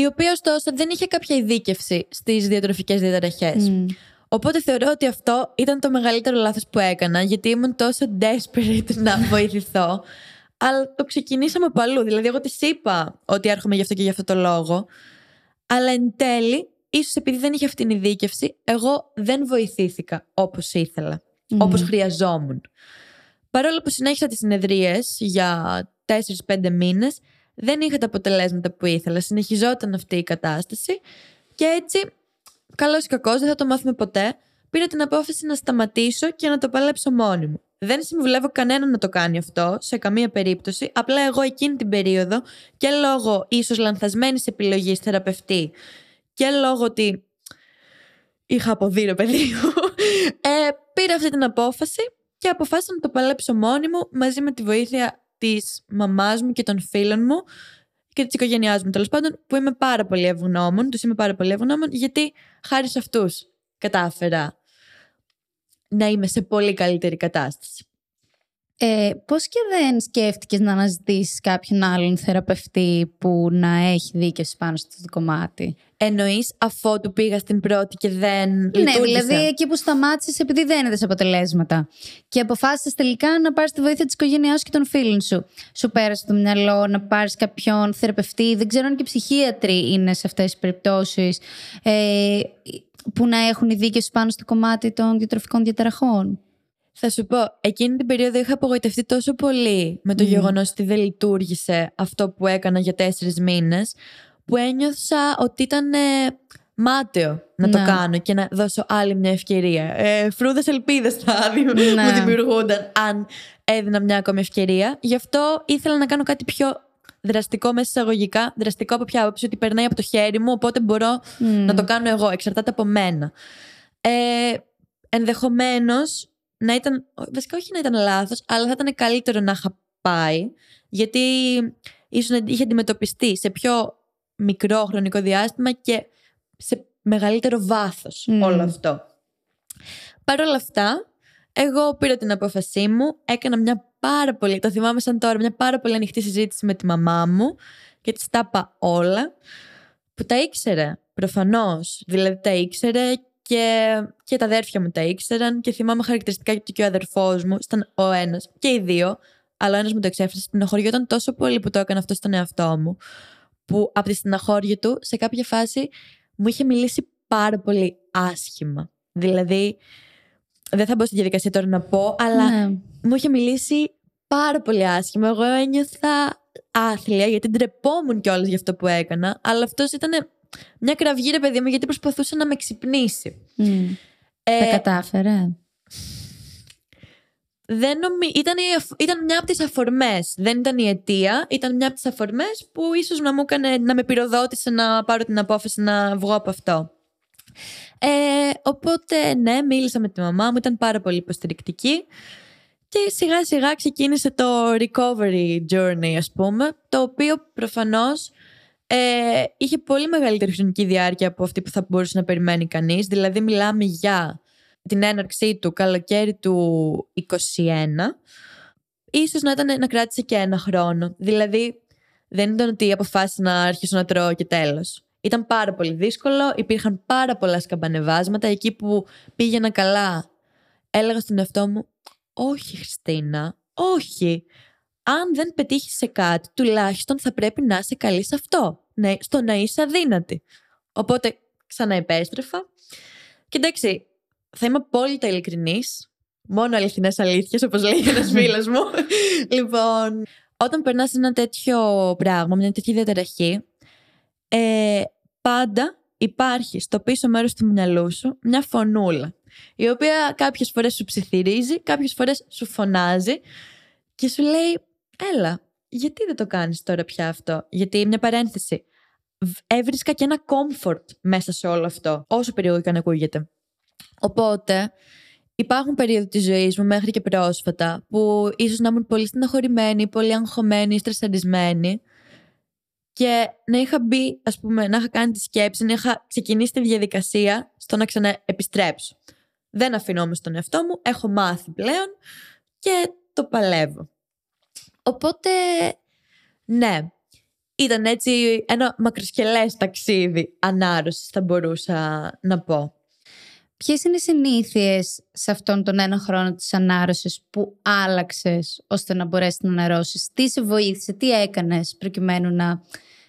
S2: η οποία ωστόσο δεν είχε κάποια ειδίκευση στις διατροφικές διαταραχές. Οπότε θεωρώ ότι αυτό ήταν το μεγαλύτερο λάθος που έκανα, γιατί ήμουν τόσο desperate να βοηθηθώ. Αλλά το ξεκινήσαμε από αλλού. Δηλαδή, εγώ της είπα ότι έρχομαι γι' αυτό και γι' αυτό το λόγο. Αλλά εν τέλει, ίσως επειδή δεν είχε αυτή την ειδίκευση, εγώ δεν βοηθήθηκα όπως ήθελα, mm. όπως χρειαζόμουν. Παρόλο που συνέχισα τις συνεδρίες για 4-5 μήνες, δεν είχα τα αποτελέσματα που ήθελα. Συνεχιζόταν αυτή η κατάσταση. Και έτσι, καλός ή κακός, δεν θα το μάθουμε ποτέ. Πήρα την απόφαση να σταματήσω και να το παλέψω μόνη μου. Δεν συμβουλεύω κανέναν να το κάνει αυτό, σε καμία περίπτωση. Απλά εγώ εκείνη την περίοδο και λόγω ίσως λανθασμένης επιλογής θεραπευτή και λόγω ότι είχα αποδείρω παιδί μου, ε, πήρα αυτή την απόφαση και αποφάσισα να το παλέψω μόνη μου μαζί με τη βοήθεια της μαμάς μου και των φίλων μου και της οικογένειάς μου τέλος πάντων, που είμαι πάρα πολύ ευγνώμων. Τους είμαι πάρα πολύ ευγνώμων, γιατί χάρη σε αυτούς κατάφερα να είμαι σε πολύ καλύτερη κατάσταση.
S1: Ε, πώς και δεν σκέφτηκες να αναζητήσεις κάποιον άλλον θεραπευτή που να έχει δίκαιο πάνω στο κομμάτι.
S2: Εννοείς αφότου πήγα στην πρώτη και δεν
S1: Ναι,
S2: λειτουργήσε;
S1: δηλαδή εκεί που σταμάτησες επειδή δεν είδες αποτελέσματα. Και αποφάσισες τελικά να πάρεις τη βοήθεια της οικογένειάς σου και των φίλων σου. Σου πέρασε το μυαλό να πάρεις κάποιον θεραπευτή. Δεν ξέρω αν και ψυχίατροι είναι σε αυτές τις περιπτώσεις. Ε, που να έχουν δίκαιο πάνω στο κομμάτι των διατροφικών διαταραχών.
S2: Θα σου πω, εκείνη την περίοδο είχα απογοητευτεί τόσο πολύ με το mm. γεγονός ότι δεν λειτουργήσε αυτό που έκανα για τέσσερις μήνες, που ένιωθα ότι ήταν ε, μάταιο να το κάνω και να δώσω άλλη μια ευκαιρία. Ε, Φρούδες ελπίδες θα ναι. μου δημιουργούνταν αν έδινα μια ακόμη ευκαιρία. Γι' αυτό ήθελα να κάνω κάτι πιο δραστικό μέσα εισαγωγικά. Δραστικό από ποια άποψη, ότι περνάει από το χέρι μου, οπότε μπορώ να το κάνω εγώ. Εξαρτάται από μένα. Ε, Ενδεχομένως να ήταν. Βασικά, όχι να ήταν λάθος, αλλά θα ήταν καλύτερο να είχα πάει, γιατί ίσως είχε αντιμετωπιστεί σε πιο μικρό χρονικό διάστημα και σε μεγαλύτερο βάθος όλο αυτό. Παρ' όλα αυτά, εγώ πήρα την απόφασή μου, έκανα μια πάρα πολύ, το θυμάμαι σαν τώρα, μια πάρα πολύ ανοιχτή συζήτηση με τη μαμά μου και της τα είπα όλα, που τα ήξερε προφανώς, δηλαδή τα ήξερε και, και τα αδέρφια μου τα ήξεραν και θυμάμαι χαρακτηριστικά και ο αδερφός μου, ήταν ο ένας και οι δύο, αλλά ο ένας μου το εξέφρασε, στενοχωριόταν τόσο πολύ που το έκανα αυτό στον εαυτό μου, που από τη στεναχώρια του σε κάποια φάση μου είχε μιλήσει πάρα πολύ άσχημα. Δηλαδή, δεν θα μπω στη διαδικασία τώρα να πω, αλλά ναι. μου είχε μιλήσει πάρα πολύ άσχημα. Εγώ ένιωθα άθλια γιατί ντρεπόμουν κιόλας για αυτό που έκανα. Αλλά αυτός ήταν μια κραυγή, ρε παιδί μου, γιατί προσπαθούσε να με ξυπνήσει.
S1: Mm. Ε, Τα κατάφερε.
S2: Δεν νομι... ήταν, ήταν μια από τις αφορμές. Δεν ήταν η αιτία. Ήταν μια από τις αφορμές που ίσως να μου έκανε να με πυροδότησε να πάρω την απόφαση να βγω από αυτό. Ε, οπότε, ναι, μίλησα με τη μαμά μου, ήταν πάρα πολύ υποστηρικτική. Και σιγά σιγά ξεκίνησε το recovery journey, ας πούμε, το οποίο προφανώς ε, είχε πολύ μεγαλύτερη χρονική διάρκεια από αυτή που θα μπορούσε να περιμένει κανείς. Δηλαδή μιλάμε για την έναρξή του καλοκαίρι του 21. Ίσως να, ήταν, να κράτησε και ένα χρόνο. Δηλαδή δεν ήταν ότι αποφάσισα να αρχίσω να τρώω και τέλος. Ήταν πάρα πολύ δύσκολο, υπήρχαν πάρα πολλά σκαμπανεβάσματα. Εκεί που πήγαινα καλά, έλεγα στον εαυτό μου, όχι Χριστίνα, όχι. Αν δεν πετύχεις σε κάτι, τουλάχιστον θα πρέπει να είσαι καλή σε αυτό. Ναι, στο να είσαι αδύνατη. Οπότε ξαναεπέστρεφα. Και εντάξει, θα είμαι απόλυτα ειλικρινής. Μόνο αληθινές αλήθειες, όπως λέει ένας <laughs> φίλος μου. λοιπόν, όταν περνάς ένα τέτοιο πράγμα, μια τέτοια διαταραχή, ε, πάντα υπάρχει στο πίσω μέρος του μυαλού σου μια φωνούλα, η οποία κάποιες φορές σου ψιθυρίζει, κάποιες φορές σου φωνάζει και σου λέει, έλα, γιατί δεν το κάνεις τώρα πια αυτό; Γιατί μια παρένθεση, έβρισκα και ένα comfort μέσα σε όλο αυτό, όσο περίοδο και αν ακούγεται. Οπότε, υπάρχουν περίοδοι της ζωής μου μέχρι και πρόσφατα που ίσως να ήμουν πολύ στεναχωρημένη, πολύ αγχωμένη, στρεσαρισμένη και να είχα μπει, ας πούμε, να είχα κάνει τη σκέψη, να είχα ξεκινήσει τη διαδικασία στο να ξαναεπιστρέψω. Δεν αφήνω όμως τον εαυτό μου, έχω μάθει πλέον και το παλεύω. Οπότε, ναι, ήταν έτσι ένα μακροσκελές ταξίδι ανάρρωσης θα μπορούσα να πω.
S1: Ποιες είναι οι συνήθειες σε αυτόν τον ένα χρόνο της ανάρρωσης που άλλαξες ώστε να μπορέσεις να αναρρώσεις; Τι σε βοήθησε, τι έκανες προκειμένου να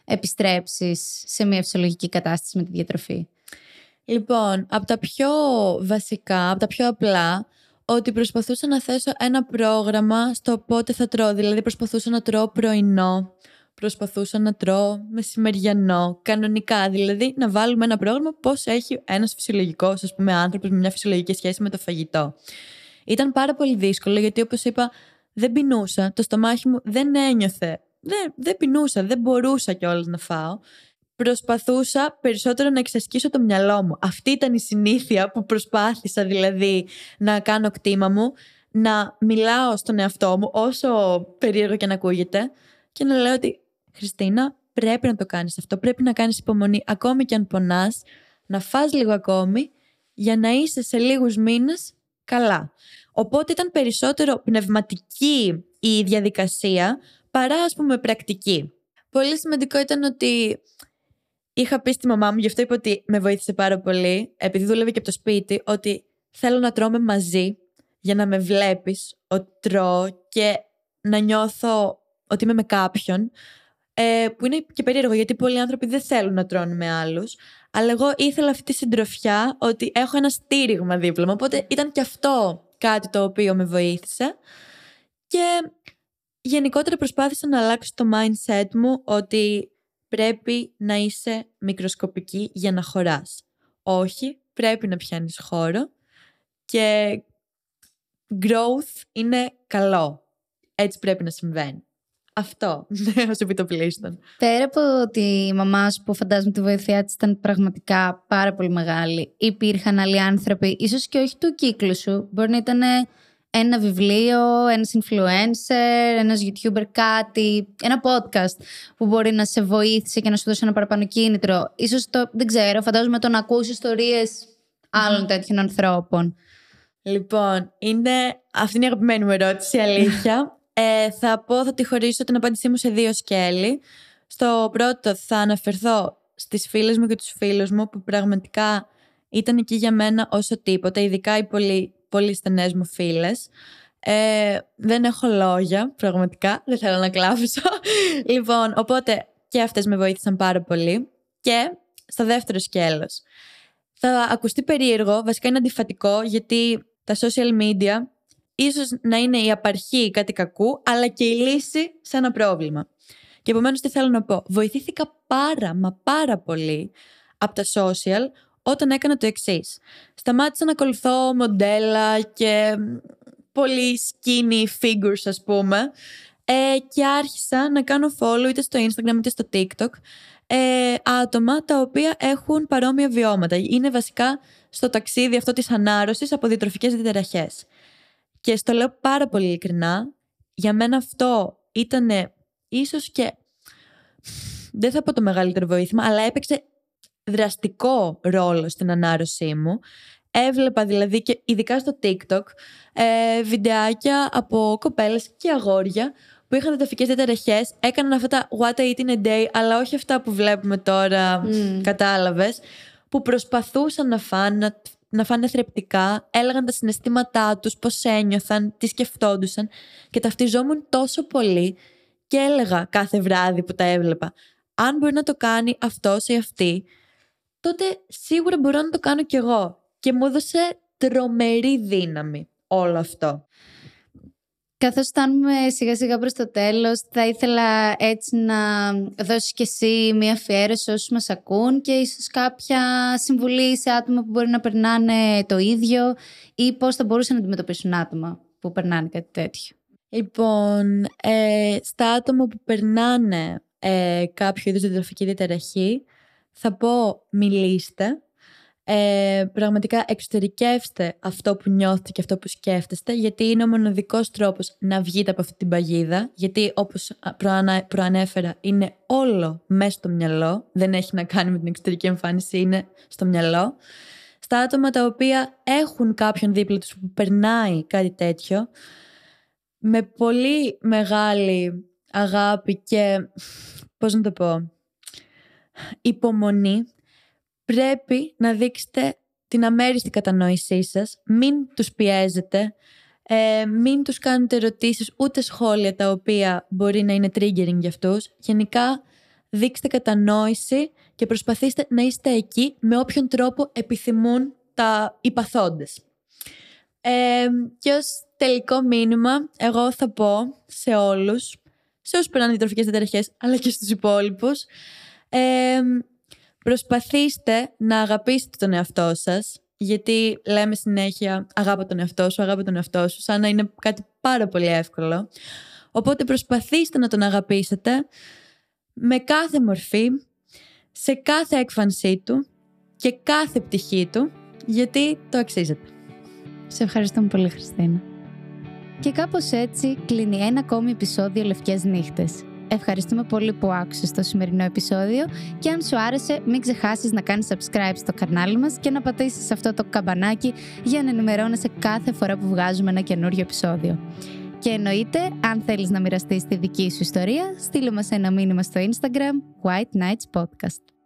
S1: επιστρέψεις σε μια φυσιολογική κατάσταση με τη διατροφή;
S2: Λοιπόν, από τα πιο βασικά, από τα πιο απλά, ότι προσπαθούσα να θέσω ένα πρόγραμμα στο πότε θα τρώω. Δηλαδή προσπαθούσα να τρώω πρωινό, προσπαθούσα να τρώω μεσημεριανό, κανονικά. Δηλαδή να βάλουμε ένα πρόγραμμα πώς έχει ένας φυσιολογικός, ας πούμε, άνθρωπος με μια φυσιολογική σχέση με το φαγητό. Ήταν πάρα πολύ δύσκολο γιατί όπως είπα δεν πεινούσα, το στομάχι μου δεν ένιωθε δεν, δεν πεινούσα, δεν μπορούσα κιόλας να φάω. Προσπαθούσα περισσότερο να εξασκήσω το μυαλό μου. Αυτή ήταν η συνήθεια που προσπάθησα δηλαδή να κάνω κτήμα μου, να μιλάω στον εαυτό μου όσο περίεργο και να ακούγεται και να λέω ότι Χριστίνα πρέπει να το κάνεις αυτό, πρέπει να κάνεις υπομονή ακόμη και αν πονάς, να φας λίγο ακόμη για να είσαι σε λίγους μήνες καλά. Οπότε ήταν περισσότερο πνευματική η διαδικασία παρά ας πούμε πρακτική. Πολύ σημαντικό ήταν ότι είχα πει στη μαμά μου, γι' αυτό είπα ότι με βοήθησε πάρα πολύ, επειδή δούλευε και από το σπίτι, ότι θέλω να τρώμε μαζί για να με βλέπεις ότι τρώω και να νιώθω ότι είμαι με κάποιον. Ε, που είναι και περίεργο γιατί πολλοί άνθρωποι δεν θέλουν να τρώνε με άλλους αλλά εγώ ήθελα αυτή τη συντροφιά ότι έχω ένα στήριγμα δίπλα μου οπότε ήταν και αυτό κάτι το οποίο με βοήθησε και γενικότερα προσπάθησα να αλλάξω το mindset μου ότι πρέπει να είσαι μικροσκοπική για να χωράς. Όχι, πρέπει να πιάνεις χώρο και growth είναι καλό. Έτσι πρέπει να συμβαίνει. Αυτό, <laughs> ω επιτοπλίστων.
S1: Πέρα από ότι η μαμά σου που φαντάζομαι τη βοήθειά της ήταν πραγματικά πάρα πολύ μεγάλη, υπήρχαν άλλοι άνθρωποι, ίσως και όχι του κύκλου σου, μπορεί να ήταν ένα βιβλίο, ένας influencer, ένας youtuber κάτι, ένα podcast που μπορεί να σε βοήθησε και να σου δώσει ένα παραπάνω κίνητρο. Ίσως το, δεν ξέρω, φαντάζομαι το να ακούσεις ιστορίες άλλων τέτοιων ανθρώπων.
S2: Λοιπόν, είναι, αυτή είναι η αγαπημένη μου ερώτηση, αλήθεια. <laughs> ε, θα πω, θα τη χωρίσω την απάντησή μου σε δύο σκέλη. Στο πρώτο θα αναφερθώ στις φίλες μου και τους φίλους μου που πραγματικά ήταν εκεί για μένα όσο τίποτα, ειδικά οι πολύ πολύ στενές μου φίλες. Ε, δεν έχω λόγια, πραγματικά. Δεν θέλω να κλάψω. <laughs> λοιπόν, οπότε και αυτές με βοήθησαν πάρα πολύ. Και στο δεύτερο σκέλος. Θα ακουστεί περίεργο, βασικά είναι αντιφατικό, γιατί τα social media ίσως να είναι η απαρχή κάτι κακού, αλλά και η λύση σε ένα πρόβλημα. Και επομένως τι θέλω να πω. Βοηθήθηκα πάρα μα πάρα πολύ από τα social όταν έκανα το εξής. Σταμάτησα να ακολουθώ μοντέλα και πολύ skinny figures ας πούμε ε, και άρχισα να κάνω follow είτε στο Instagram είτε στο TikTok ε, άτομα τα οποία έχουν παρόμοια βιώματα. Είναι βασικά στο ταξίδι αυτό της ανάρρωσης από διατροφικές διδεραχές. Και στο λέω πάρα πολύ ειλικρινά, για μένα αυτό ήταν ίσως και δεν θα πω το μεγαλύτερο βοήθημα, αλλά έπαιξε δραστικό ρόλο στην ανάρρωσή μου. Έβλεπα δηλαδή και ειδικά στο TikTok ε, βιντεάκια από κοπέλες και αγόρια που είχαν διατροφικές διαταραχές, έκαναν αυτά τα what I eat in a day, αλλά όχι αυτά που βλέπουμε τώρα, mm. κατάλαβες, που προσπαθούσαν να φάνε, να, να φάνε θρεπτικά, έλεγαν τα συναισθήματά τους, πώς ένιωθαν, τι σκεφτόντουσαν και ταυτιζόμουν τόσο πολύ και έλεγα κάθε βράδυ που τα έβλεπα αν μπορεί να το κάνει αυτός ή αυτή, τότε σίγουρα μπορώ να το κάνω κι εγώ. Και μου έδωσε τρομερή δύναμη όλο αυτό.
S1: Καθώς φτάνουμε σιγά σιγά προς το τέλος, θα ήθελα έτσι να δώσεις κι εσύ μία αφιέρωση όσους μας ακούν και ίσως κάποια συμβουλή σε άτομα που μπορεί να περνάνε το ίδιο ή πώς θα μπορούσαν να αντιμετωπίσουν άτομα που περνάνε κάτι τέτοιο.
S2: Λοιπόν, ε, στα άτομα που περνάνε ε, κάποιο είδους διατροφική διαταραχή, θα πω μιλήστε. Ε, πραγματικά εξωτερικεύστε αυτό που νιώθετε και αυτό που σκέφτεστε, γιατί είναι ο μοναδικός τρόπος να βγείτε από αυτή την παγίδα, γιατί όπως προανέφερα είναι όλο μέσα στο μυαλό, δεν έχει να κάνει με την εξωτερική εμφάνιση, είναι στο μυαλό. Στα άτομα τα οποία έχουν κάποιον δίπλα τους που περνάει κάτι τέτοιο, με πολύ μεγάλη αγάπη και, πώς να το πω, υπομονή, πρέπει να δείξετε την αμέριστη κατανόησή σας, μην τους πιέζετε, ε, μην τους κάνετε ερωτήσεις ούτε σχόλια τα οποία μπορεί να είναι triggering για αυτούς. Γενικά δείξτε κατανόηση και προσπαθήστε να είστε εκεί με όποιον τρόπο επιθυμούν τα υπαθόντες. Ε, και ως τελικό μήνυμα εγώ θα πω σε όλους σε όσους περνάνε διατροφικέ διαταραχέ, αλλά και στους υπόλοιπους. Ε, προσπαθήστε να αγαπήσετε τον εαυτό σας. Γιατί λέμε συνέχεια αγάπη τον εαυτό σου, αγάπη τον εαυτό σου, σαν να είναι κάτι πάρα πολύ εύκολο. Οπότε προσπαθήστε να τον αγαπήσετε με κάθε μορφή, σε κάθε έκφανσή του και κάθε πτυχή του, γιατί το αξίζετε.
S1: Σε ευχαριστούμε πολύ Χριστίνα. Και κάπως έτσι κλείνει ένα ακόμη επεισόδιο Λευκές Νύχτες. Ευχαριστούμε πολύ που άκουσες το σημερινό επεισόδιο και αν σου άρεσε μην ξεχάσεις να κάνεις subscribe στο κανάλι μας και να πατήσεις αυτό το καμπανάκι για να ενημερώνεσαι κάθε φορά που βγάζουμε ένα καινούριο επεισόδιο. Και εννοείται, αν θέλεις να μοιραστείς τη δική σου ιστορία, στείλε μας ένα μήνυμα στο Instagram White Nights Podcast.